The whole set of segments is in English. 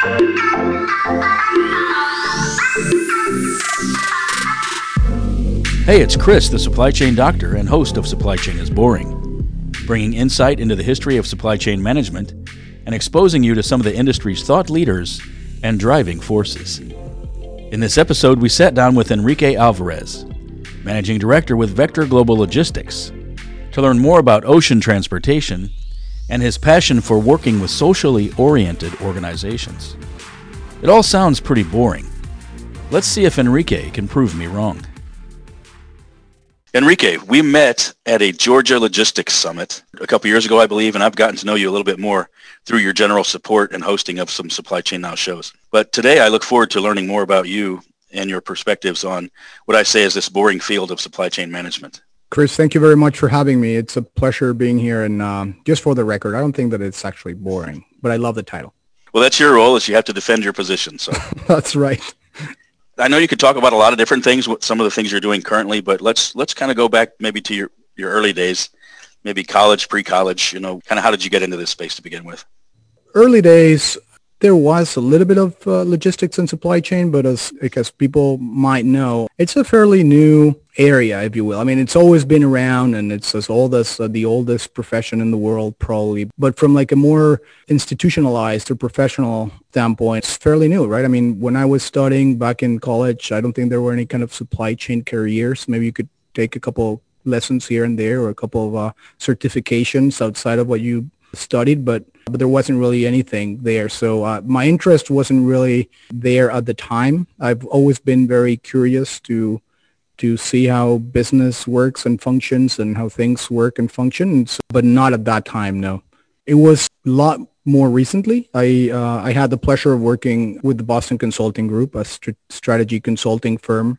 Hey, it's Chris, the supply chain doctor and host of Supply Chain is Boring, bringing insight into the history of supply chain management and exposing you to some of the industry's thought leaders and driving forces. In this episode, we sat down with Enrique Alvarez, managing director with Vector Global Logistics, to learn more about ocean transportation and his passion for working with socially oriented organizations. It all sounds pretty boring. Let's see if Enrique can prove me wrong. Enrique, we met at a Georgia Logistics Summit a couple years ago, I believe, and I've gotten to know you a little bit more through your general support and hosting of some Supply Chain Now shows. But today I look forward to learning more about you and your perspectives on what I say is this boring field of supply chain management. Chris, thank you very much for having me. It's a pleasure being here. And um, just for the record, I don't think that it's actually boring, but I love the title. Well, that's your role is you have to defend your position. So that's right. I know you could talk about a lot of different things, what some of the things you're doing currently, but let's let's kind of go back maybe to your, your early days, maybe college, pre-college, you know, kind of how did you get into this space to begin with? Early days, there was a little bit of uh, logistics and supply chain, but as because people might know, it's a fairly new area, if you will. I mean, it's always been around, and it's as old as uh, the oldest profession in the world, probably. But from like a more institutionalized or professional standpoint, it's fairly new, right? I mean, when I was studying back in college, I don't think there were any kind of supply chain careers. Maybe you could take a couple lessons here and there, or a couple of uh, certifications outside of what you studied, but but there wasn't really anything there. So uh, my interest wasn't really there at the time. I've always been very curious to to see how business works and functions and how things work and function, but not at that time. No, it was a lot more recently. I uh, I had the pleasure of working with the Boston Consulting Group, a st- strategy consulting firm.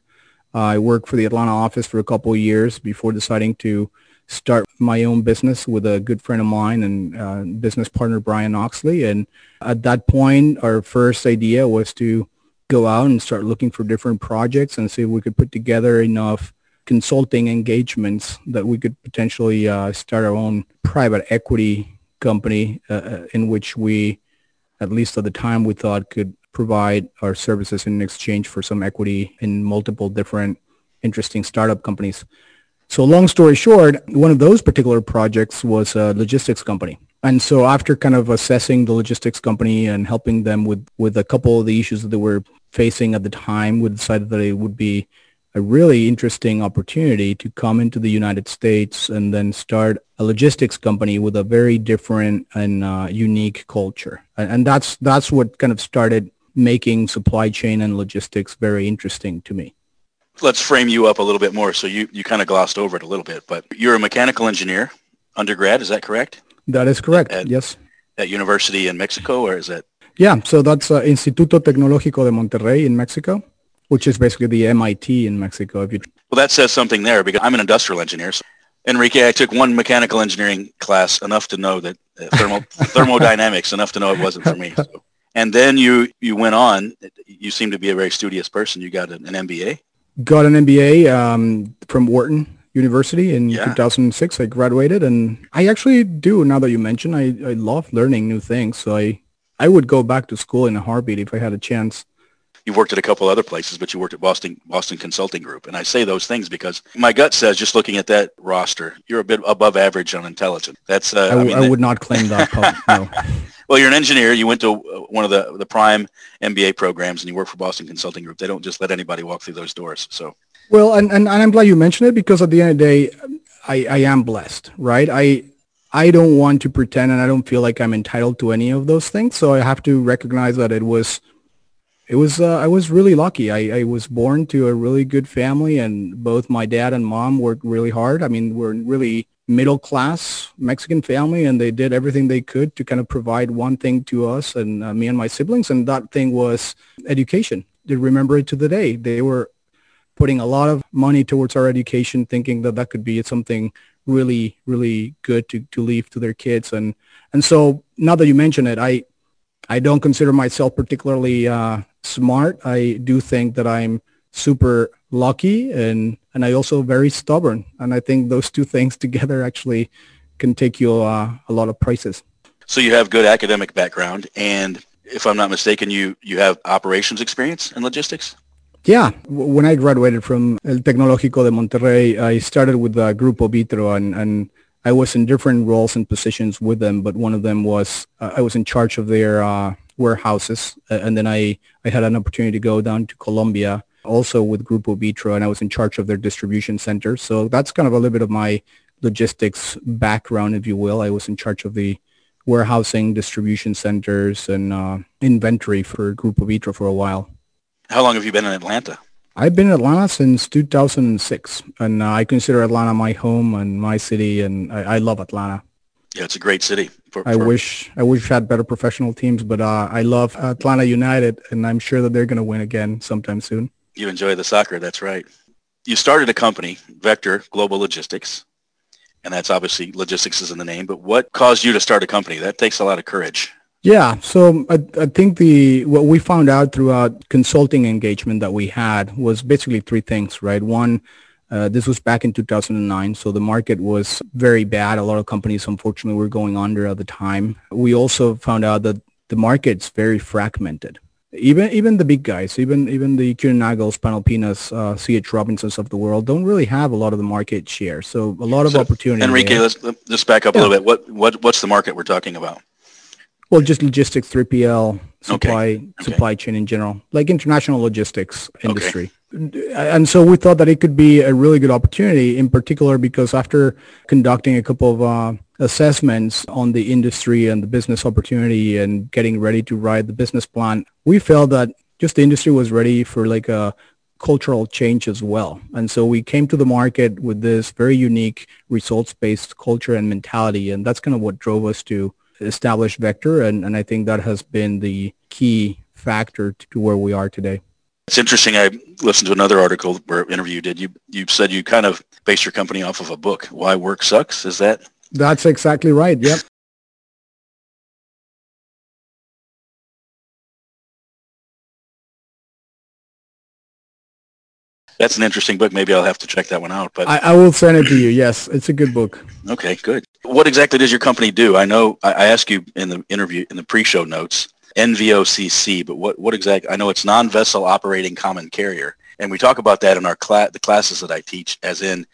Uh, I worked for the Atlanta office for a couple of years before deciding to start my own business with a good friend of mine and uh, business partner Brian Oxley. And at that point, our first idea was to go out and start looking for different projects and see if we could put together enough consulting engagements that we could potentially uh, start our own private equity company uh, uh in which we, at least at the time, we thought could provide our services in exchange for some equity in multiple different interesting startup companies. So long story short, one of those particular projects was a logistics company. And so after kind of assessing the logistics company and helping them with, with a couple of the issues that they were facing at the time, we decided that it would be a really interesting opportunity to come into the United States and then start a logistics company with a very different and uh, unique culture. And, and that's, that's what kind of started making supply chain and logistics very interesting to me let's frame you up a little bit more. So you, you kind of glossed over it a little bit, but you're a mechanical engineer, undergrad, is that correct? That is correct, at, yes. At university in Mexico, or is it? Yeah, so that's uh, Instituto Tecnológico de Monterrey in Mexico, which is basically the MIT in Mexico. If you... Well, that says something there because I'm an industrial engineer. So Enrique, I took one mechanical engineering class enough to know that uh, thermo, thermodynamics, enough to know it wasn't for me. So. And then you, you went on. You seem to be a very studious person. You got an, an MBA got an MBA um, from Wharton University in yeah. 2006. I graduated, and I actually do. Now that you mention, I I love learning new things. So I I would go back to school in a heartbeat if I had a chance. You've worked at a couple other places, but you worked at Boston Boston Consulting Group, and I say those things because my gut says, just looking at that roster, you're a bit above average on intelligence. That's uh, I, w- I, mean, I would not claim that. no. well, you're an engineer. You went to uh, one of the the prime MBA programs, and you work for Boston Consulting Group. They don't just let anybody walk through those doors. So. Well, and, and, and I'm glad you mentioned it because at the end of the day, I, I am blessed, right? I I don't want to pretend, and I don't feel like I'm entitled to any of those things. So I have to recognize that it was it was uh, I was really lucky. I, I was born to a really good family, and both my dad and mom worked really hard. I mean, we're really middle class Mexican family and they did everything they could to kind of provide one thing to us and uh, me and my siblings. And that thing was education. They remember it to the day. They were putting a lot of money towards our education, thinking that that could be something really, really good to, to leave to their kids. And, and so now that you mention it, I, I don't consider myself particularly uh, smart. I do think that I'm super lucky and and I also very stubborn. And I think those two things together actually can take you uh, a lot of prices. So you have good academic background and if I'm not mistaken, you, you have operations experience in logistics? Yeah, when I graduated from El Tecnológico de Monterrey, I started with uh, Grupo Vitro and, and I was in different roles and positions with them, but one of them was uh, I was in charge of their uh, warehouses, and then I, I had an opportunity to go down to Colombia also with Grupo Vitro, and I was in charge of their distribution center. So that's kind of a little bit of my logistics background, if you will. I was in charge of the warehousing, distribution centers, and uh, inventory for Grupo Vitro for a while. How long have you been in Atlanta? I've been in Atlanta since 2006, and uh, I consider Atlanta my home and my city, and I, I love Atlanta. Yeah, it's a great city. For, I wish I wish we had better professional teams, but uh, I love Atlanta United, and I'm sure that they're going to win again sometime soon. You enjoy the soccer, that's right. You started a company, Vector Global Logistics, and that's obviously logistics is in the name. But what caused you to start a company? That takes a lot of courage. Yeah, so I, I think the what we found out throughout consulting engagement that we had was basically three things, right? One, uh, this was back in 2009, so the market was very bad. A lot of companies, unfortunately, were going under at the time. We also found out that the market's very fragmented. Even even the big guys, even even the Kuehne+Nagels, Panalpinas, uh, C.H. Robinsons of the world, don't really have a lot of the market share. So a lot of so, opportunity. Enrique, there. let's let's back up yeah. a little bit. What what what's the market we're talking about? Well, just logistics, 3PL, supply okay. supply chain in general, like international logistics industry. Okay. And so we thought that it could be a really good opportunity, in particular because after conducting a couple of uh, assessments on the industry and the business opportunity and getting ready to write the business plan, we felt that just the industry was ready for like a cultural change as well. And so we came to the market with this very unique results-based culture and mentality. And that's kind of what drove us to establish vector, and, and I think that has been the key factor to where we are today. It's interesting. I listened to another article where interview did. You you said you kind of based your company off of a book. Why work sucks? Is that? That's exactly right. Yep. That's an interesting book. Maybe I'll have to check that one out. But I, I, will send it to you. Yes, it's a good book. Okay, good. What exactly does your company do? I know I, I asked you in the interview in the pre-show notes NVOCC, but what what exactly? I know it's non-vessel operating common carrier, and we talk about that in our class the classes that I teach, as in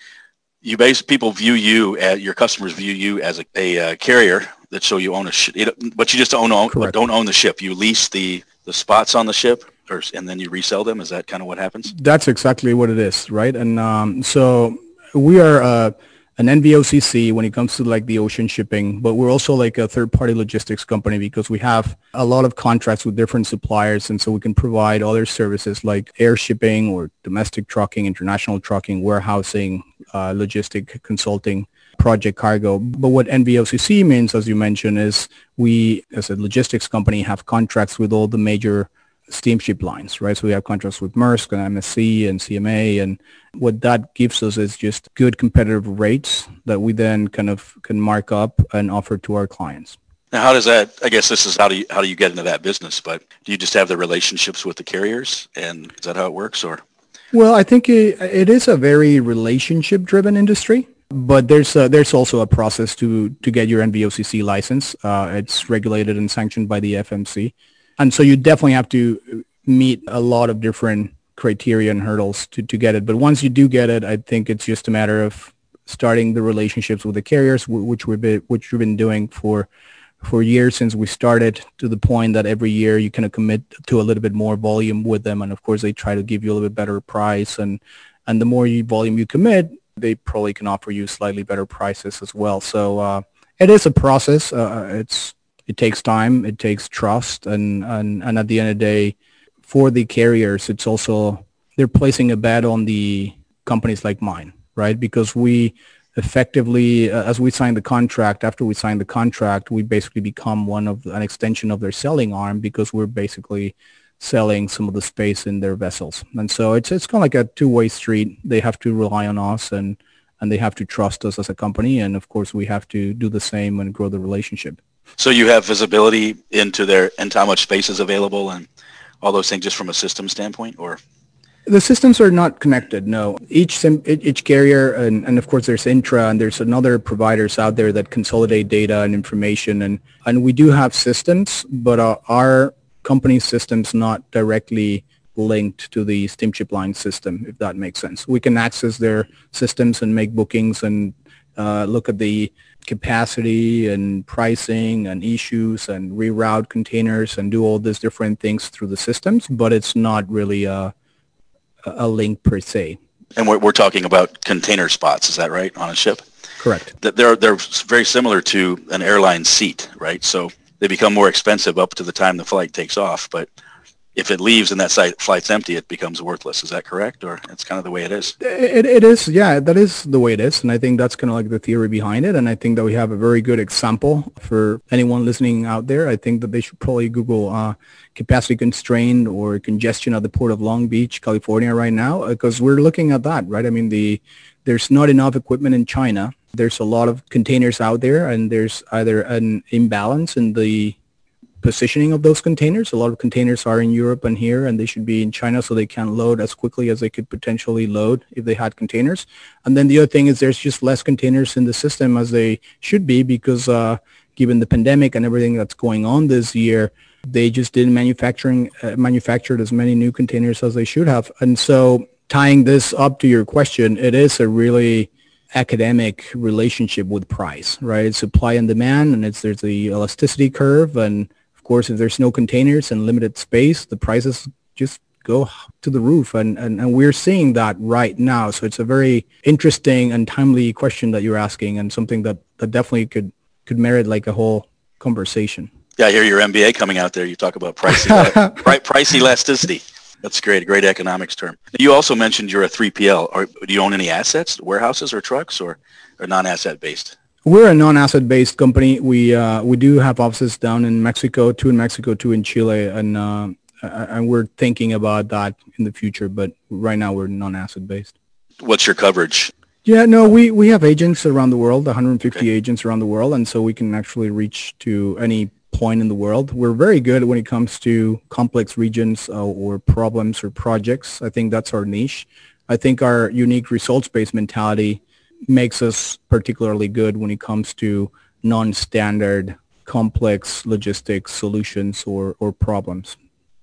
you base people view you as your customers view you as a, a uh, carrier that so you own a ship, but you just don't own don't own the ship. You lease the the spots on the ship or, and then you resell them? Is that kind of what happens? That's exactly what it is, right? And um, so we are uh, an NVOCC when it comes to like the ocean shipping, but we're also like a third-party logistics company because we have a lot of contracts with different suppliers, and so we can provide other services like air shipping or domestic trucking, international trucking, warehousing, uh, logistic consulting project cargo. But what NVOCC means, as you mentioned, is we, as a logistics company, have contracts with all the major steamship lines, right? So we have contracts with Maersk and MSC and CMA, and what that gives us is just good competitive rates that we then kind of can mark up and offer to our clients. Now, how does that? I guess this is how do you how do you get into that business? But do you just have the relationships with the carriers, and is that how it works, or? Well, I think it, it is a very relationship-driven industry, but there's a, there's also a process to to get your NVOCC license. Uh, it's regulated and sanctioned by the FMC. And so you definitely have to meet a lot of different criteria and hurdles to, to get it. But once you do get it, I think it's just a matter of starting the relationships with the carriers, which we've been, which we've been doing for for years since we started to the point that every year you kind of commit to a little bit more volume with them. And of course, they try to give you a little bit better price. And, and the more you, volume you commit, they probably can offer you slightly better prices as well. So uh, it is a process. Uh, it's it takes time, it takes trust, and, and, and at the end of the day, for the carriers, it's also, they're placing a bet on the companies like mine, right? Because we effectively, uh, as we sign the contract, after we sign the contract, we basically become one of an extension of their selling arm because we're basically selling some of the space in their vessels. And so it's it's kind of like a two-way street. They have to rely on us and and they have to trust us as a company. And of course, we have to do the same and grow the relationship. So you have visibility into their and how much space is available and all those things just from a system standpoint, or? The systems are not connected. No, each sim, each carrier, and, and of course there's INTTRA, and there's another providers out there that consolidate data and information, and and we do have systems, but our, our company systems not directly linked to the steamship line system, if that makes sense. We can access their systems and make bookings and uh, look at the capacity and pricing and issues and reroute containers and do all these different things through the systems, but it's not really a, a link per se. And we're, we're talking about container spots, is that right, on a ship? Correct. They're, they're very similar to an airline seat, right? So they become more expensive up to the time the flight takes off, but if it leaves and that site, flight's empty, it becomes worthless. Is that correct? Or it's kind of the way it is? It, it is. Yeah, that is the way it is. And I think that's kind of like the theory behind it. And I think that we have a very good example for anyone listening out there. I think that they should probably Google uh, capacity constraint or congestion at the port of Long Beach, California right now, because we're looking at that, right? I mean, the there's not enough equipment in China. There's a lot of containers out there and there's either an imbalance in the positioning of those containers. A lot of containers are in Europe and here, and they should be in China so they can load as quickly as they could potentially load if they had containers. And then the other thing is there's just less containers in the system as they should be because uh, given the pandemic and everything that's going on this year, they just didn't manufacturing uh, manufactured as many new containers as they should have. And so tying this up to your question, it is a really academic relationship with price, right? It's supply and demand, and it's there's the elasticity curve, and course, if there's no containers and limited space, the prices just go to the roof. And, and, and we're seeing that right now. So it's a very interesting and timely question that you're asking and something that, that definitely could, could merit like a whole conversation. Yeah, I hear your MBA coming out there. You talk about price, price elasticity. That's great, a great economics term. You also mentioned you're a 3PL. Are, do you own any assets, warehouses or trucks, or, or non-asset based? We're a non-asset based company. We uh, we do have offices down in Mexico, two in Mexico, two in Chile, and uh, and we're thinking about that in the future. But right now, we're non-asset based. What's your coverage? Yeah, no, we, we have agents around the world, 150 okay. agents around the world, and so we can actually reach to any point in the world. We're very good when it comes to complex regions uh, or problems or projects. I think that's our niche. I think our unique results-based mentality makes us particularly good when it comes to non-standard complex logistics solutions or, or problems.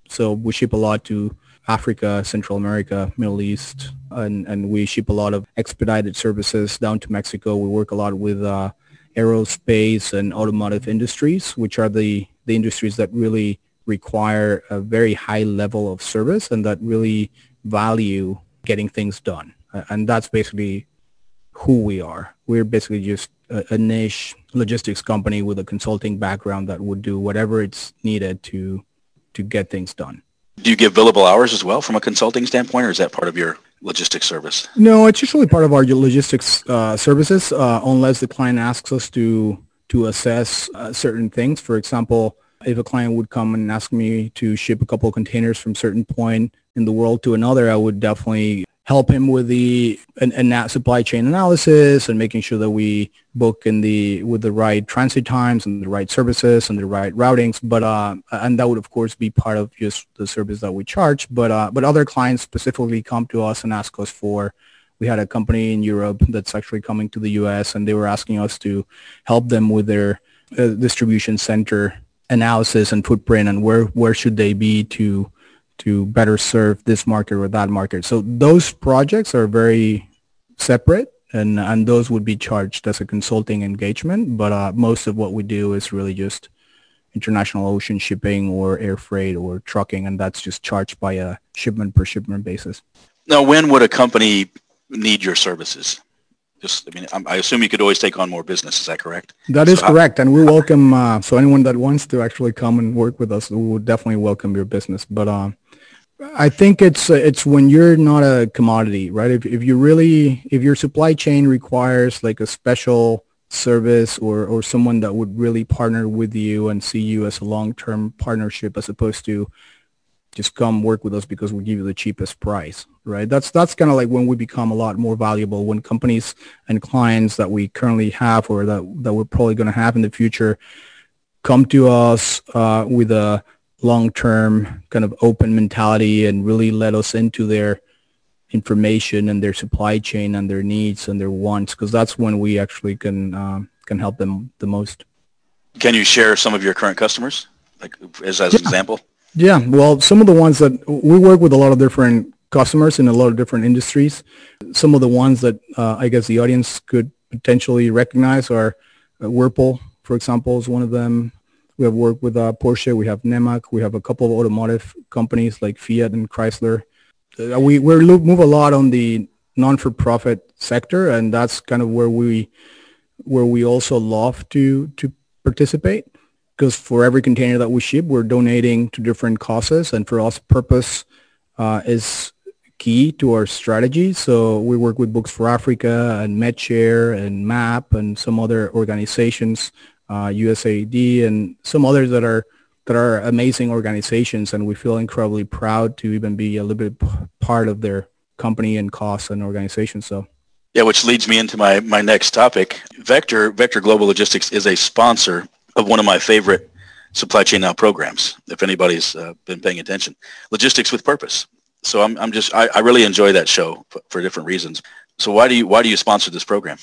So we ship a lot to Africa, Central America, Middle East, and, and we ship a lot of expedited services down to Mexico. We work a lot with uh, aerospace and automotive industries, which are the, the industries that really require a very high level of service and that really value getting things done. And that's basically who we are. We're basically just a, a, niche logistics company with a consulting background that would do whatever it's needed to to get things done. Do you give billable hours as well from a consulting standpoint, or is that part of your logistics service? No, it's usually part of our logistics uh, services, uh, unless the client asks us to to assess uh, certain things. For example, if a client would come and ask me to ship a couple of containers from certain point in the world to another, I would definitely help him with the and, and that supply chain analysis and making sure that we book in the with the right transit times and the right services and the right routings. But uh and that would of course be part of just the service that we charge. But uh but other clients specifically come to us and ask us for we had a company in Europe that's actually coming to the US and they were asking us to help them with their uh, distribution center analysis and footprint and where where should they be to to better serve this market or that market. So those projects are very separate and, and those would be charged as a consulting engagement. But uh, most of what we do is really just international ocean shipping or air freight or trucking, and that's just charged by a shipment per shipment basis. Now, when would a company need your services? Just, I mean, I assume you could always take on more business. Is that correct? That is so correct, and we welcome. Uh, so anyone that wants to actually come and work with us, we would definitely welcome your business. But uh, I think it's uh, it's when you're not a commodity, right? If if you really if your supply chain requires like a special service or or someone that would really partner with you and see you as a long-term partnership as opposed to just come work with us because we give you the cheapest price, right? That's that's kind of like when we become a lot more valuable when companies and clients that we currently have or that that we're probably going to have in the future come to us uh, with a long-term kind of open mentality and really let us into their information and their supply chain and their needs and their wants because that's when we actually can uh, can help them the most. Can you share some of your current customers, like as, as yeah. an example? Yeah, well, some of the ones that we work with a lot of different customers in a lot of different industries. Some of the ones that uh, I guess the audience could potentially recognize are uh, Whirlpool, for example, is one of them. We have worked with uh, Porsche. We have Nemak. We have a couple of automotive companies like Fiat and Chrysler. Uh, we we move a lot on the non-for-profit sector, and that's kind of where we where we also love to to participate because for every container that we ship, we're donating to different causes, and for us, purpose uh, is key to our strategy. So we work with Books for Africa and MedShare and MAP and some other organizations, uh, USAID and some others that are that are amazing organizations, and we feel incredibly proud to even be a little bit part of their company and cause and organization. So. Yeah, which leads me into my, my next topic. Vector Vector Global Logistics is a sponsor of one of my favorite supply chain now programs. If anybody's uh, been paying attention, Logistics with Purpose. So I'm I'm just I, I really enjoy that show for different reasons. So why do you why do you sponsor this program?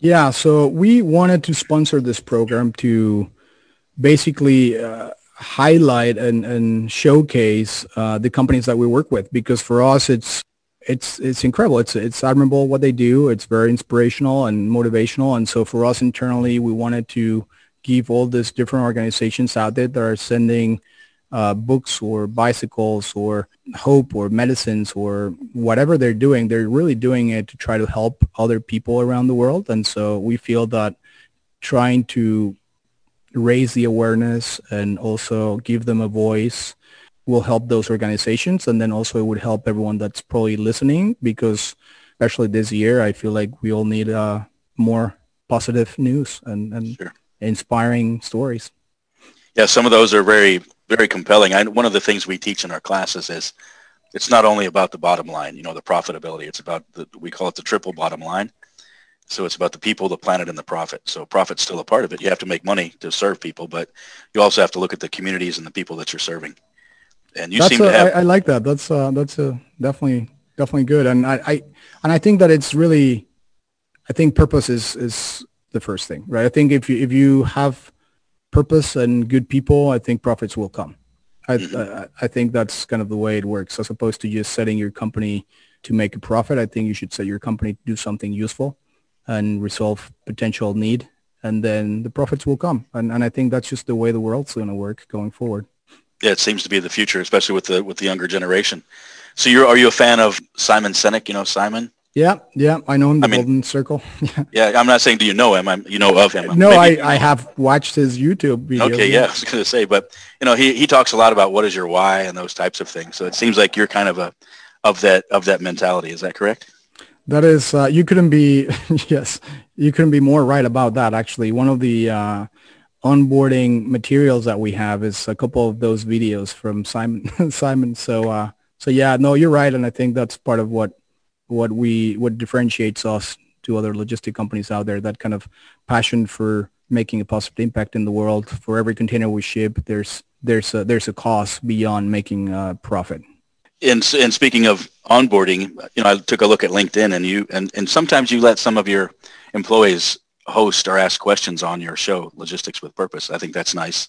Yeah, so we wanted to sponsor this program to basically uh, highlight and, and showcase uh, the companies that we work with because for us it's it's it's incredible. It's it's admirable what they do. It's very inspirational and motivational. And so for us internally, we wanted to give all these different organizations out there that are sending uh, books or bicycles or hope or medicines or whatever they're doing, they're really doing it to try to help other people around the world. And so we feel that trying to raise the awareness and also give them a voice will help those organizations. And then also it would help everyone that's probably listening because especially this year, I feel like we all need uh, more positive news and, and sure. inspiring stories. Yeah, some of those are very very compelling. I, one of the things we teach in our classes is it's not only about the bottom line, you know, the profitability. It's about the, we call it the triple bottom line. So it's about the people, the planet, and the profit. So profit's still a part of it. You have to make money to serve people, but you also have to look at the communities and the people that you're serving. And you that's seem a, to have. I, I like that. That's uh, that's a definitely definitely good. And I, I and I think that it's really, I think purpose is is the first thing, right? I think if you if you have purpose and good people, I think profits will come. I, mm-hmm. I, I think that's kind of the way it works, as opposed to just setting your company to make a profit. I think you should set your company to do something useful and resolve potential need, and then the profits will come. And, and I think that's just the way the world's going to work going forward. Yeah, it seems to be the future, especially with the with the younger generation. So, you're are you a fan of Simon Sinek? You know Simon. Yeah, yeah, I know him. The I mean, Golden Circle. yeah. yeah, I'm not saying do you know him. I'm you know of him. No, Maybe, I, I have watched his YouTube videos. Okay, yeah, I was going to say, but you know, he he talks a lot about what is your why and those types of things. So it seems like you're kind of a of that of that mentality. Is that correct? That is, uh, you couldn't be yes, you couldn't be more right about that. Actually, one of the uh, onboarding materials that we have is a couple of those videos from Simon Simon. So uh, so yeah, no, you're right, and I think that's part of what what we what differentiates us to other logistic companies out there. That kind of passion for making a positive impact in the world. For every container we ship, there's there's a, there's a cost beyond making a profit. And, and speaking of onboarding, you know, I took a look at LinkedIn, and you and, and sometimes you let some of your employees host or ask questions on your show, Logistics with Purpose. I think that's nice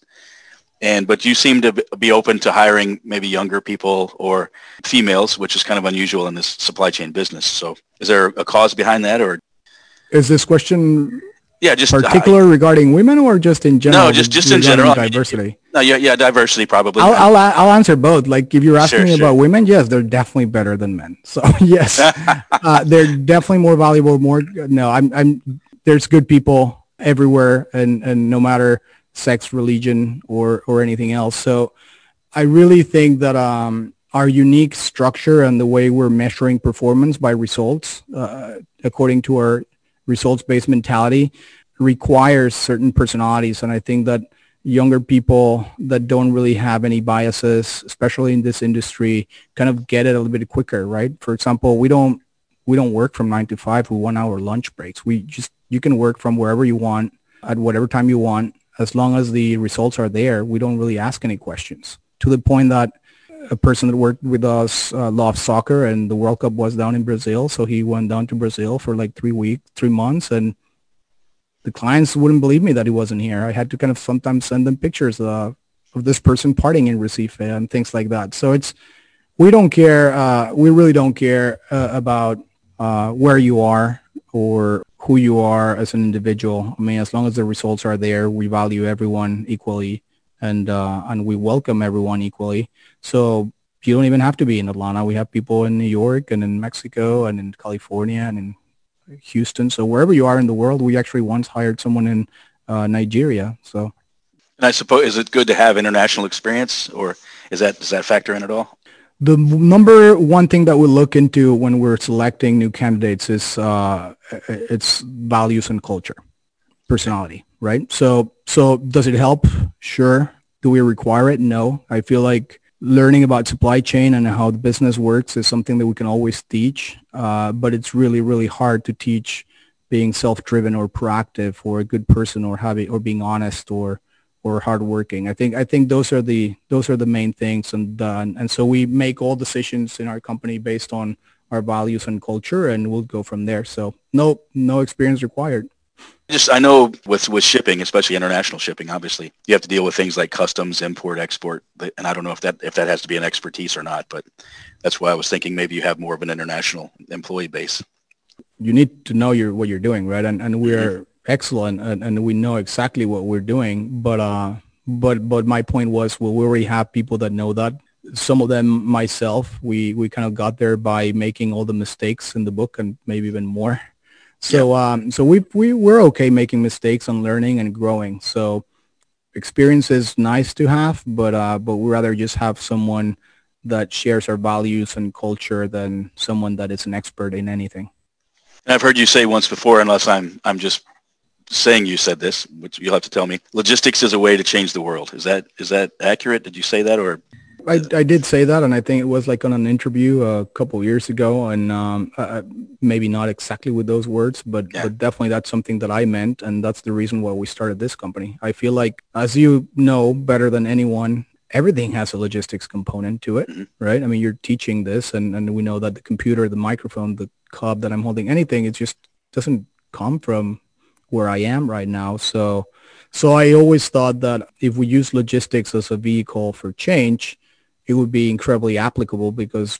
and but you seem to be open to hiring maybe younger people or females which is kind of unusual in this supply chain business. So is there a cause behind that or? Is this question yeah just particular uh, regarding women or just in general? No just just in general. diversity. No yeah yeah diversity probably. I'll, I'll, I'll answer both. Like if you're asking sure, me sure. about women yes they're definitely better than men. So yes. Uh, they're definitely more valuable more no i'm i'm there's good people everywhere and and no matter sex, religion, or or anything else. So I really think that um, our unique structure and the way we're measuring performance by results, uh, according to our results-based mentality, requires certain personalities. And I think that younger people that don't really have any biases, especially in this industry, kind of get it a little bit quicker, right? For example, we don't we don't work from nine to five with one hour lunch breaks. We just you can work from wherever you want at whatever time you want as long as the results are there, we don't really ask any questions. To the point that a person that worked with us uh, loved soccer, and the World Cup was down in Brazil, so he went down to Brazil for like three weeks, three months, and the clients wouldn't believe me that he wasn't here. I had to kind of sometimes send them pictures uh, of this person partying in Recife and things like that. So it's we don't care. Uh, we really don't care uh, about uh, where you are or who you are as an individual. I mean, as long as the results are there, we value everyone equally and uh, and we welcome everyone equally. So you don't even have to be in Atlanta. We have people in New York and in Mexico and in California and in Houston. So wherever you are in the world, we actually once hired someone in uh, Nigeria. So. And I suppose is it good to have international experience, or is that does that factor in at all? The number one thing that we look into when we're selecting new candidates is uh, its values and culture, personality, right? So, so does it help? Sure. Do we require it? No. I feel like learning about supply chain and how the business works is something that we can always teach, uh, but it's really, really hard to teach being self-driven or proactive or a good person or having or being honest or or hardworking. I think I think those are the those are the main things, and uh, and so we make all decisions in our company based on our values and culture, and we'll go from there. So no no experience required. Just I know with with shipping, especially international shipping, obviously you have to deal with things like customs, import, export, and I don't know if that if that has to be an expertise or not, but that's why I was thinking maybe you have more of an international employee base. You need to know your what you're doing, right? And and we're mm-hmm excellent and, and we know exactly what we're doing. But uh, but but my point was, well, we already have people that know that. Some of them, myself, we we kind of got there by making all the mistakes in the book and maybe even more. So yeah. um, so we we we're okay making mistakes and learning and growing. So experience is nice to have, but uh, but we rather just have someone that shares our values and culture than someone that is an expert in anything. And I've heard you say once before, unless I'm I'm just saying you said this, which you'll have to tell me. Logistics is a way to change the world. Is that is that accurate? Did you say that or? I, I did say that, and I think it was like on an interview a couple years ago, and um, uh, maybe not exactly with those words, but, yeah. but definitely that's something that I meant, and that's the reason why we started this company. I feel like, as you know better than anyone, everything has a logistics component to it, mm-hmm. right? I mean, you're teaching this, and, and we know that the computer, the microphone, the cup that I'm holding, anything, it just doesn't come from where I am right now. So, so I always thought that if we use logistics as a vehicle for change, it would be incredibly applicable because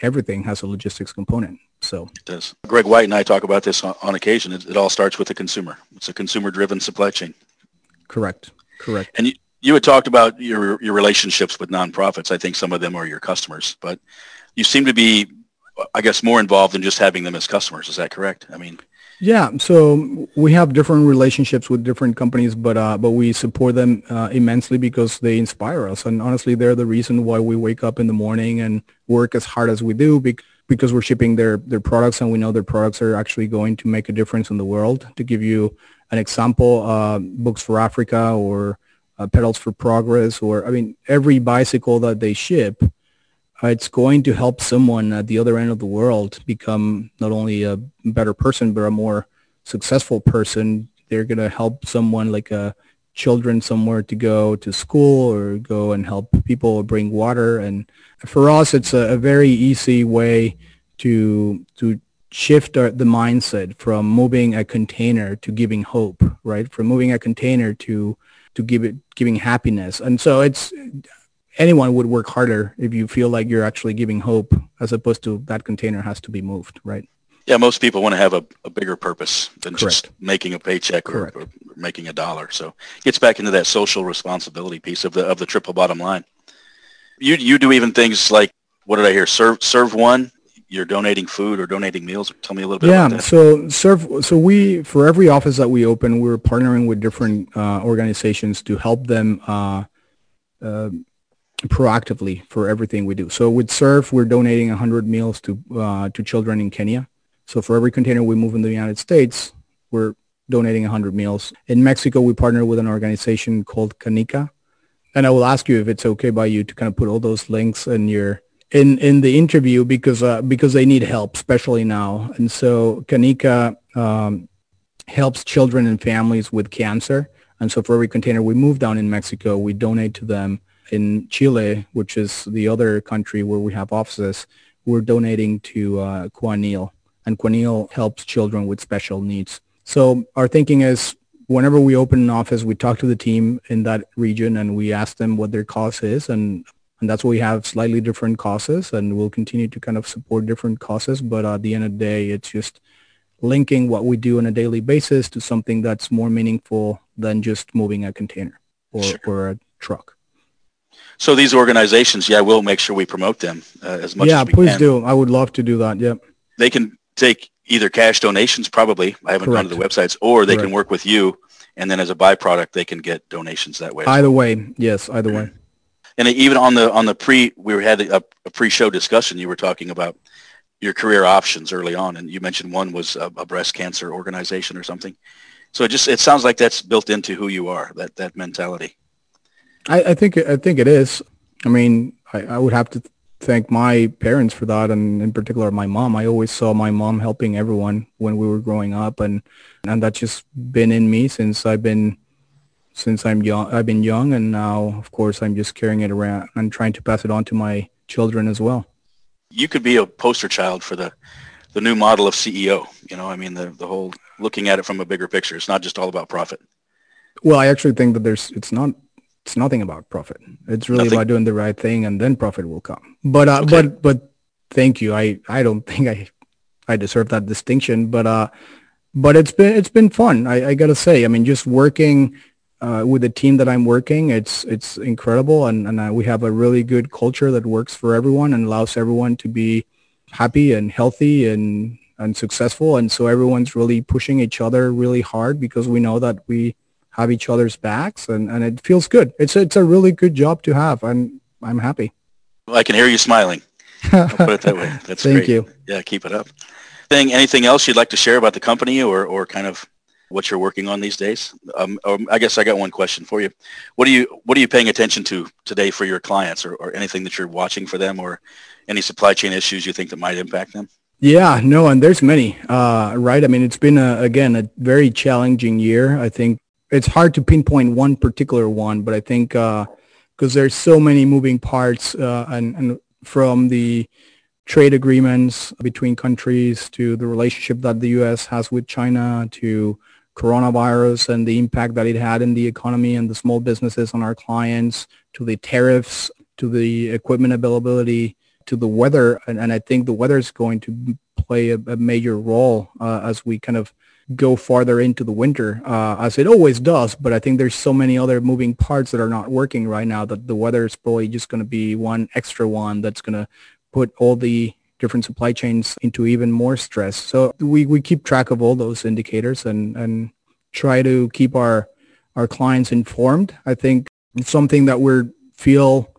everything has a logistics component. So it does. Greg White and I talk about this on, on occasion. It, it, all starts with the consumer. It's a consumer-driven supply chain. Correct. Correct. And you, you had talked about your your relationships with nonprofits. I think some of them are your customers, but you seem to be, I guess, more involved in just having them as customers. Is that correct? I mean, yeah, so we have different relationships with different companies, but uh, but we support them uh, immensely because they inspire us, and honestly, they're the reason why we wake up in the morning and work as hard as we do because we're shipping their their products, and we know their products are actually going to make a difference in the world. To give you an example, uh, Books for Africa or uh, Pedals for Progress, or I mean, every bicycle that they ship it's going to help someone at the other end of the world become not only a better person, but a more successful person. They're going to help someone like uh, children somewhere to go to school or go and help people bring water. And for us, it's a, a very easy way to to shift our, the mindset from moving a container to giving hope, right? From moving a container to to give it giving happiness. And so it's anyone would work harder if you feel like you're actually giving hope as opposed to that container has to be moved, right? Yeah, most people want to have a, a bigger purpose than Correct. just making a paycheck or, or, making a dollar. So it gets back into that social responsibility piece of the of the triple bottom line. You you do even things like what did I hear? Serve serve one. You're donating food or donating meals. Tell me a little bit yeah, about that. so serve. So we for every office that we open, we're partnering with different uh, organizations to help them. Uh, uh, proactively for everything we do. So with Serve, we're donating 100 meals to uh, to children in Kenya. So for every container we move in the United States, we're donating 100 meals. In Mexico, we partner with an organization called Canica. And I will ask you if it's okay by you to kind of put all those links in your in in the interview because uh, because they need help, especially now. And so Canica um, helps children and families with cancer. And so for every container we move down in Mexico, we donate to them in Chile, which is the other country where we have offices, we're donating to uh, Coanil, and Coanil helps children with special needs. So our thinking is whenever we open an office, we talk to the team in that region and we ask them what their cause is. And, and that's why we have slightly different causes and we'll continue to kind of support different causes. But at the end of the day, it's just linking what we do on a daily basis to something that's more meaningful than just moving a container or, sure. or a truck. So these organizations, yeah, we'll make sure we promote them uh, as much yeah, as we please do. I would love to do that. Yep. They can take either cash donations, probably. I haven't Correct. gone to the websites, or they Correct. can work with you, and then as a byproduct, they can get donations that way. Either way, yes, either way. And even on the on the pre, we had a, a pre-show discussion. You were talking about your career options early on, and you mentioned one was a, a breast cancer organization or something. So it just it sounds like that's built into who you are that that mentality. I, I think I think it is. I mean, I, I would have to thank my parents for that, and in particular my mom. I always saw my mom helping everyone when we were growing up, and and that's just been in me since I've been since I'm young. I've been young, and now of course I'm just carrying it around and trying to pass it on to my children as well. You could be a poster child for the the new model of CEO. You know, I mean the the whole looking at it from a bigger picture. It's not just all about profit. Well, I actually think that there's it's not it's nothing about profit. It's really nothing. about doing the right thing, and then profit will come. But uh, okay. but but thank you. I I don't think I I deserve that distinction, but uh, but it's been it's been fun. I, I gotta say. I mean, just working uh, with the team that I'm working, it's it's incredible, and and uh, we have a really good culture that works for everyone and allows everyone to be happy and healthy and and successful. And so everyone's really pushing each other really hard because we know that we have each other's backs and, and it feels good. It's it's a really good job to have and I'm happy. Well, I can hear you smiling. I'll put it that way. That's Thank great. you. Yeah, keep it up. Thing, anything else you'd like to share about the company or, or kind of what you're working on these days? Um, um, I guess I got one question for you. What are you What are you paying attention to today for your clients, or, or anything that you're watching for them, or any supply chain issues you think that might impact them? Yeah, no, and there's many, uh, right? I mean, it's been a, again a very challenging year. I think it's hard to pinpoint one particular one, but I think because uh, there's so many moving parts, uh, and, and from the trade agreements between countries to the relationship that the U.S. has with China to coronavirus and the impact that it had in the economy and the small businesses on our clients to the tariffs to the equipment availability to the weather and, and I think the weather is going to play a, a major role uh, as we kind of go farther into the winter, uh, as it always does. But I think there's so many other moving parts that are not working right now that the weather is probably just going to be one extra one that's going to put all the different supply chains into even more stress. So we, we keep track of all those indicators and, and try to keep our our clients informed. I think it's something that we feel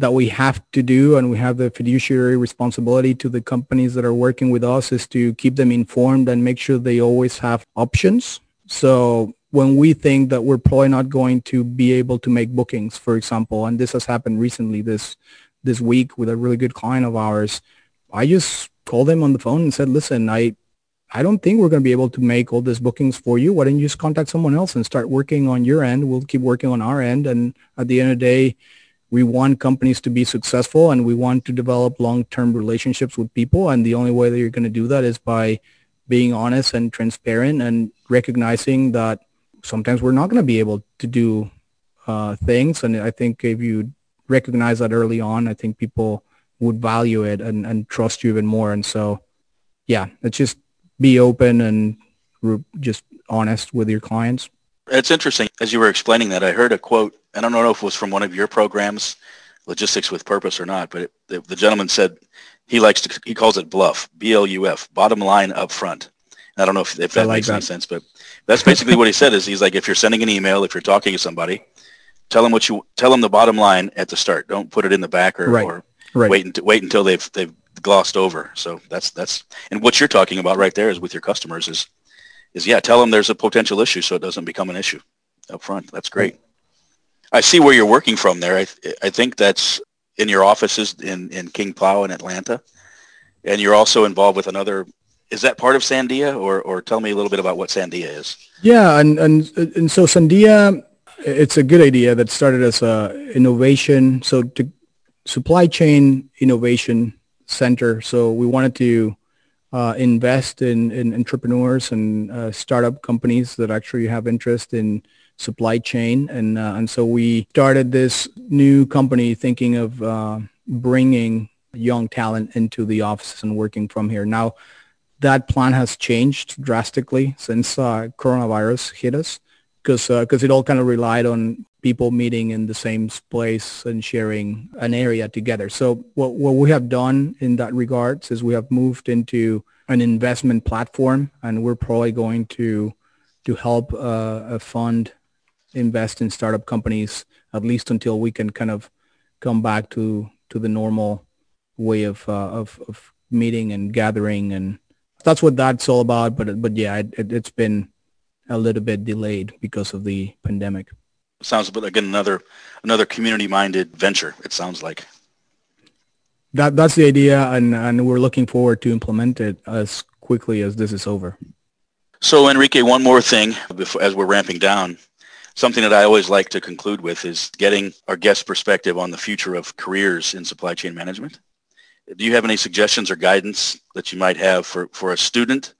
that we have to do and we have the fiduciary responsibility to the companies that are working with us is to keep them informed and make sure they always have options. So when we think that we're probably not going to be able to make bookings, for example, and this has happened recently this this week with a really good client of ours, I just called them on the phone and said, listen, I I don't think we're going to be able to make all these bookings for you. Why don't you just contact someone else and start working on your end? We'll keep working on our end. And at the end of the day, we want companies to be successful and we want to develop long-term relationships with people. And the only way that you're going to do that is by being honest and transparent and recognizing that sometimes we're not going to be able to do uh, things. And I think if you recognize that early on, I think people would value it and, and trust you even more. And so, yeah, let's just be open and just honest with your clients. It's interesting. As you were explaining that, I heard a quote, I don't know if it was from one of your programs, Logistics with Purpose or not, but it, the, the, gentleman said he likes to, he calls it bluff, B-L-U-F, bottom line up front. And I don't know if, if that like makes that. any sense, but that's basically what he said is he's like, if you're sending an email, if you're talking to somebody, tell them what you, tell them the bottom line at the start. Don't put it in the back or, right. or right. wait, until, wait until they've, they've glossed over. So that's, that's, and what you're talking about right there is with your customers is is yeah, tell them there's a potential issue so it doesn't become an issue up front. That's great. I see where you're working from there. I, I think that's in your offices in, in King Plow in Atlanta. And you're also involved with another, is that part of Sandia or, or tell me a little bit about what Sandia is? Yeah. And, and, and so Sandia, it's a good idea that started as a innovation. So to supply chain innovation center. So we wanted to uh, invest in, in entrepreneurs and uh, startup companies that actually have interest in supply chain. And, uh, and so we started this new company thinking of uh, bringing young talent into the offices and working from here. Now, that plan has changed drastically since uh, coronavirus hit us because because uh, it all kind of relied on people meeting in the same place and sharing an area together. So what what we have done in that regards is we have moved into an investment platform, and we're probably going to to help uh, fund invest in startup companies at least until we can kind of come back to to the normal way of uh, of, of meeting and gathering. And that's what that's all about. But but yeah it, it, it's been a little bit delayed because of the pandemic. Sounds like again another another community minded venture it sounds like. That that's the idea and and we're looking forward to implement it as quickly as this is over. So enrique one more thing before, as we're ramping down something that i always like to conclude with is getting our guest perspective on the future of careers in supply chain management do you have any suggestions or guidance that you might have for for a student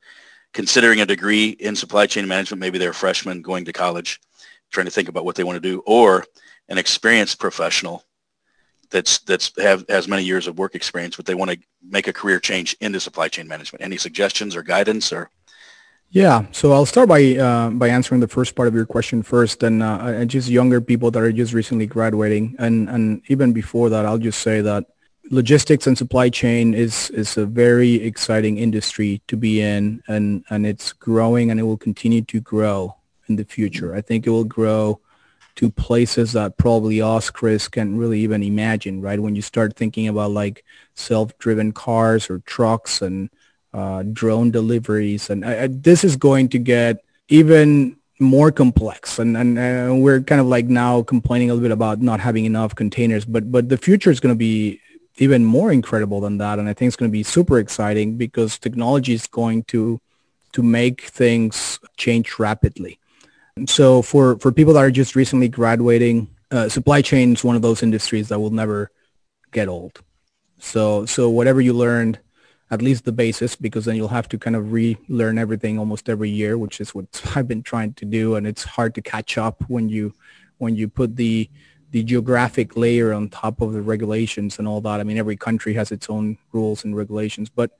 considering a degree in supply chain management maybe they're a freshman going to college trying to think about what they want to do, or an experienced professional that's that's have has many years of work experience, but they want to make a career change into supply chain management. Any suggestions or guidance or? Yeah, so I'll start by uh, by answering the first part of your question first, and uh, just younger people that are just recently graduating, and and even before that, I'll just say that logistics and supply chain is is a very exciting industry to be in, and and it's growing, and it will continue to grow in the future. I think it will grow to places that probably us, Chris, can't really even imagine, right? When you start thinking about like self-driven cars or trucks and uh, drone deliveries. And uh, this is going to get even more complex. And, and we're kind of like now complaining a little bit about not having enough containers, but, but the future is going to be even more incredible than that. And I think it's going to be super exciting because technology is going to, to make things change rapidly. So for, for people that are just recently graduating, uh, supply chain is one of those industries that will never get old. So so whatever you learned, at least the basis, because then you'll have to kind of relearn everything almost every year, which is what I've been trying to do, and it's hard to catch up when you when you put the the geographic layer on top of the regulations and all that. I mean, every country has its own rules and regulations, but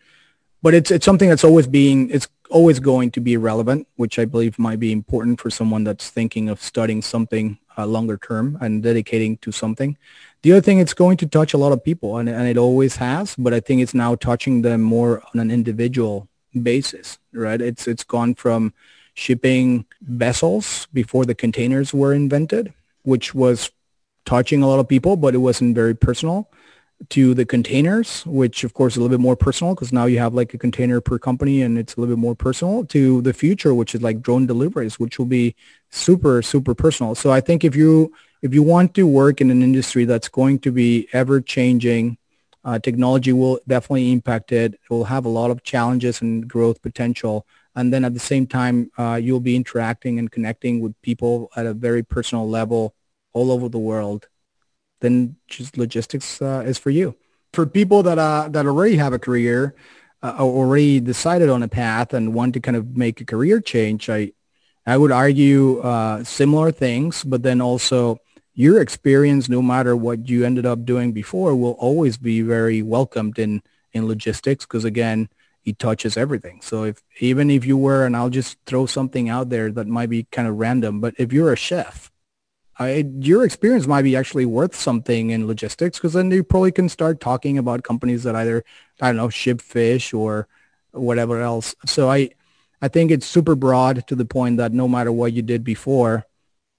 but it's it's something that's always being it's always going to be relevant, which I believe might be important for someone that's thinking of studying something uh, longer term and dedicating to something. The other thing, it's going to touch a lot of people, and, and it always has, but I think it's now touching them more on an individual basis, right? It's it's gone from shipping vessels before the containers were invented, which was touching a lot of people, but it wasn't very personal to the containers, which of course is a little bit more personal because now you have like a container per company and it's a little bit more personal to the future, which is like drone deliveries, which will be super, super personal. So I think if you, if you want to work in an industry that's going to be ever changing, uh, technology will definitely impact it. It will have a lot of challenges and growth potential. And then at the same time, uh, you'll be interacting and connecting with people at a very personal level all over the world then just logistics uh, is for you. For people that uh, that already have a career, uh, already decided on a path and want to kind of make a career change, I I would argue uh, similar things, but then also your experience, no matter what you ended up doing before, will always be very welcomed in in logistics because again, it touches everything. So if even if you were, and I'll just throw something out there that might be kind of random, but if you're a chef I, your experience might be actually worth something in logistics because then you probably can start talking about companies that either I don't know ship fish or whatever else. So I I think it's super broad to the point that no matter what you did before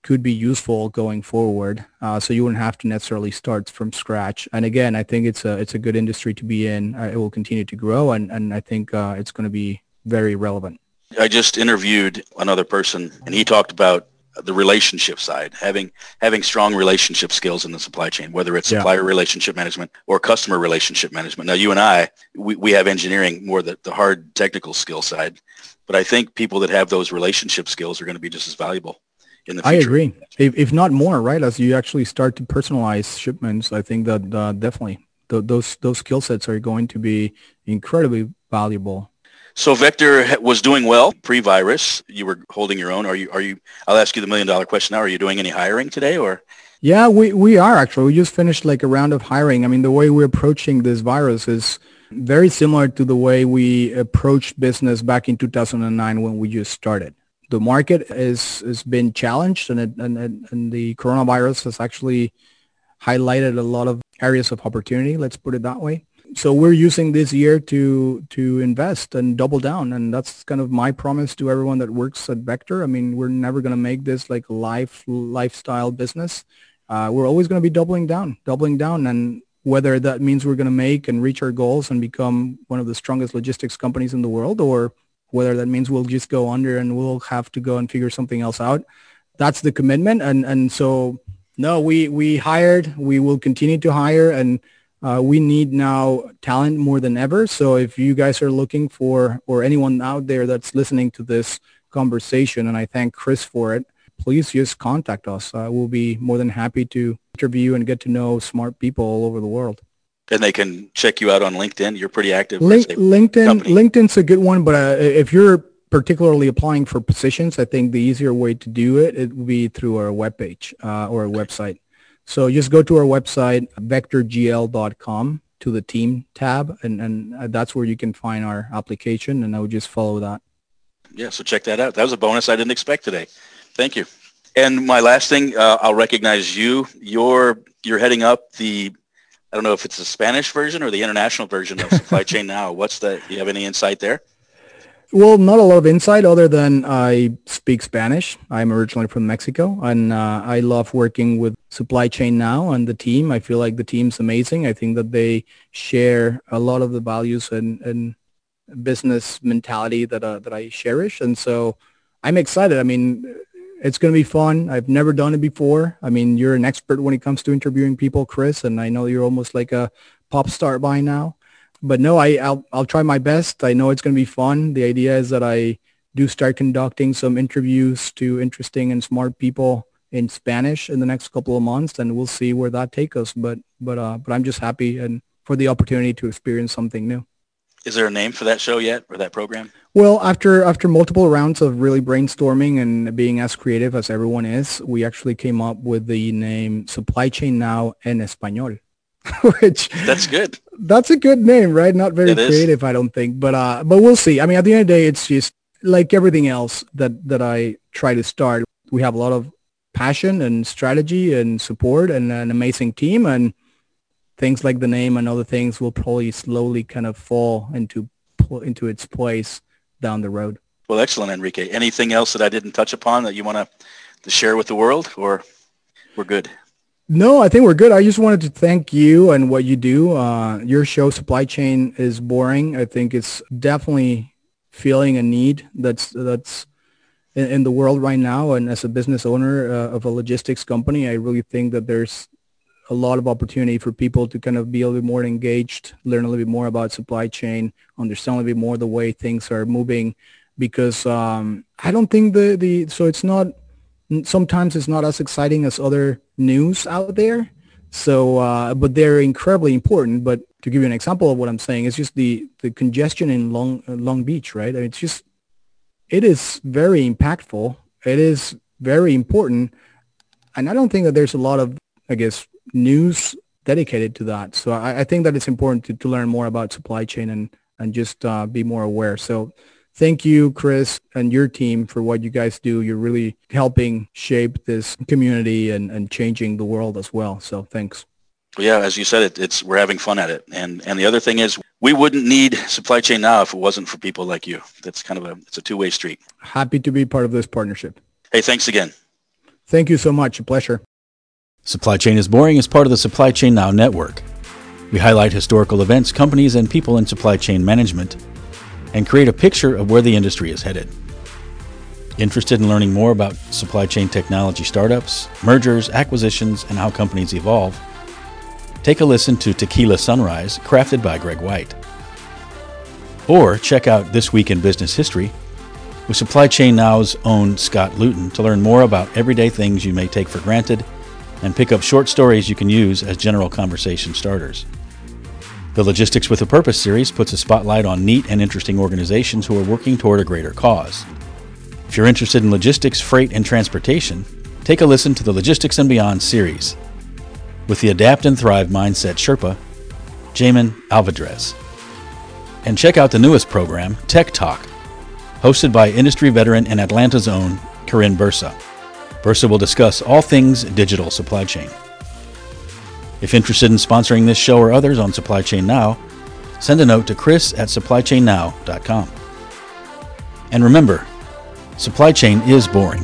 could be useful going forward. Uh, so you wouldn't have to necessarily start from scratch. And again, I think it's a it's a good industry to be in. Uh, it will continue to grow, and and I think uh, it's going to be very relevant. I just interviewed another person, and he talked about the relationship side, having having strong relationship skills in the supply chain, whether it's supplier yeah. relationship management or customer relationship management. Now, you and I, we, we have engineering more the, the hard technical skill side, but I think people that have those relationship skills are going to be just as valuable in the future. I agree, if, if not more, right? As you actually start to personalize shipments, I think that uh, definitely th- those those skill sets are going to be incredibly valuable. So Vector was doing well pre-virus. You were holding your own. Are you? Are you? I'll ask you the million dollar question now. Are you doing any hiring today, or? Yeah, we we are actually. We just finished like a round of hiring. I mean, the way we're approaching this virus is very similar to the way we approached business back in 2009 when we just started. The market is has been challenged, and it, and and the coronavirus has actually highlighted a lot of areas of opportunity. Let's put it that way so we're using this year to to invest and double down and that's kind of my promise to everyone that works at vector i mean we're never going to make this like life lifestyle business uh, we're always going to be doubling down doubling down and whether that means we're going to make and reach our goals and become one of the strongest logistics companies in the world or whether that means we'll just go under and we'll have to go and figure something else out that's the commitment and and so no we we hired we will continue to hire and uh, we need now talent more than ever. So if you guys are looking for, or anyone out there that's listening to this conversation, and I thank Chris for it, please just contact us. Uh, we'll be more than happy to interview and get to know smart people all over the world. And they can check you out on LinkedIn. You're pretty active. Link, LinkedIn, company. LinkedIn's a good one, but uh, if you're particularly applying for positions, I think the easier way to do it, it would be through our webpage uh, or a website. So just go to our website, vectorgl.com to the team tab, and, and that's where you can find our application, and I would just follow that. Yeah, so check that out. That was a bonus I didn't expect today. Thank you. And my last thing, uh, I'll recognize you. You're you're heading up the, I don't know if it's the Spanish version or the international version of Supply Chain Now. What's the? Do you have any insight there? Well, not a lot of insight other than I speak Spanish. I'm originally from Mexico, and uh, I love working with Supply Chain Now and the team. I feel like the team's amazing. I think that they share a lot of the values and, and business mentality that uh, that I cherish, and so I'm excited. I mean, it's going to be fun. I've never done it before. I mean, you're an expert when it comes to interviewing people, Chris, and I know you're almost like a pop star by now but no, I, I'll, I'll try my best. I know it's going to be fun. The idea is that I do start conducting some interviews to interesting and smart people in Spanish in the next couple of months, and we'll see where that takes us. But but uh, but I'm just happy and for the opportunity to experience something new. Is there a name for that show yet or that program? Well, after after multiple rounds of really brainstorming and being as creative as everyone is, we actually came up with the name Supply Chain Now en Español. which that's good. That's a good name, right? Not very it creative, is. I don't think, but uh, but we'll see. I mean, at the end of the day, it's just like everything else that that I try to start. We have a lot of passion and strategy and support and an amazing team, and things like the name and other things will probably slowly kind of fall into into its place down the road. Well, excellent, Enrique. Anything else that I didn't touch upon that you want to share with the world, or we're good? No, I think we're good. I just wanted to thank you and what you do. Uh, your show, Supply Chain, is boring. I think it's definitely feeling a need that's that's in, in the world right now. And as a business owner uh, of a logistics company, I really think that there's a lot of opportunity for people to kind of be a little bit more engaged, learn a little bit more about supply chain, understand a little bit more the way things are moving. Because um, I don't think the, the so it's not sometimes it's not as exciting as other news out there. So, uh, but they're incredibly important. But to give you an example of what I'm saying, it's just the, the congestion in Long, Long Beach, right? I mean, It's just, it is very impactful. It is very important. And I don't think that there's a lot of, I guess, news dedicated to that. So I, I think that it's important to, to learn more about supply chain and, and just uh, be more aware. So thank you, Chris, and your team for what you guys do. You're really helping shape this community and, and changing the world as well. So thanks. Yeah, as you said, it, it's we're having fun at it, and and the other thing is we wouldn't need supply chain now if it wasn't for people like you. That's kind of a it's a two way street. Happy to be part of this partnership. Hey, thanks again. Thank you so much. A pleasure. Supply Chain is Boring is part of the Supply Chain Now network. We highlight historical events, companies, and people in supply chain management and create a picture of where the industry is headed. Interested in learning more about supply chain technology startups, mergers, acquisitions, and how companies evolve? Take a listen to Tequila Sunrise, crafted by Greg White. Or check out This Week in Business History with Supply Chain Now's own Scott Luton to learn more about everyday things you may take for granted and pick up short stories you can use as general conversation starters. The Logistics with a Purpose series puts a spotlight on neat and interesting organizations who are working toward a greater cause. If you're interested in logistics, freight, and transportation, take a listen to the Logistics and Beyond series with the Adapt and Thrive Mindset Sherpa, Jamin Alvadrez. And check out the newest program, Tech Talk, hosted by industry veteran and Atlanta's own Karin Bursa. Bursa will discuss all things digital supply chain. If interested in sponsoring this show or others on Supply Chain Now, send a note to chris at supplychainnow.com. And remember, supply chain is boring.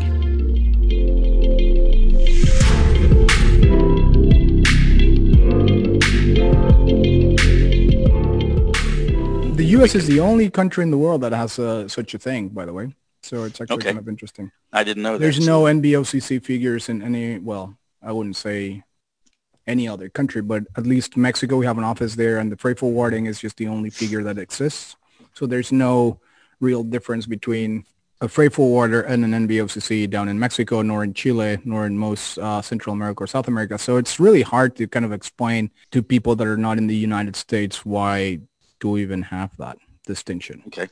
The U.S. is the only country in the world that has uh, such a thing, by the way. So it's actually Okay. kind of interesting. I didn't know that. There's no NVOCC figures in any, well, I wouldn't say any other country, but at least Mexico, we have an office there, and the freight forwarding is just the only figure that exists. So there's no real difference between a freight forwarder and an NVOCC down in Mexico, nor in Chile, nor in most uh, Central America or South America. So it's really hard to kind of explain to people that are not in the United States why do we even have that distinction. Okay.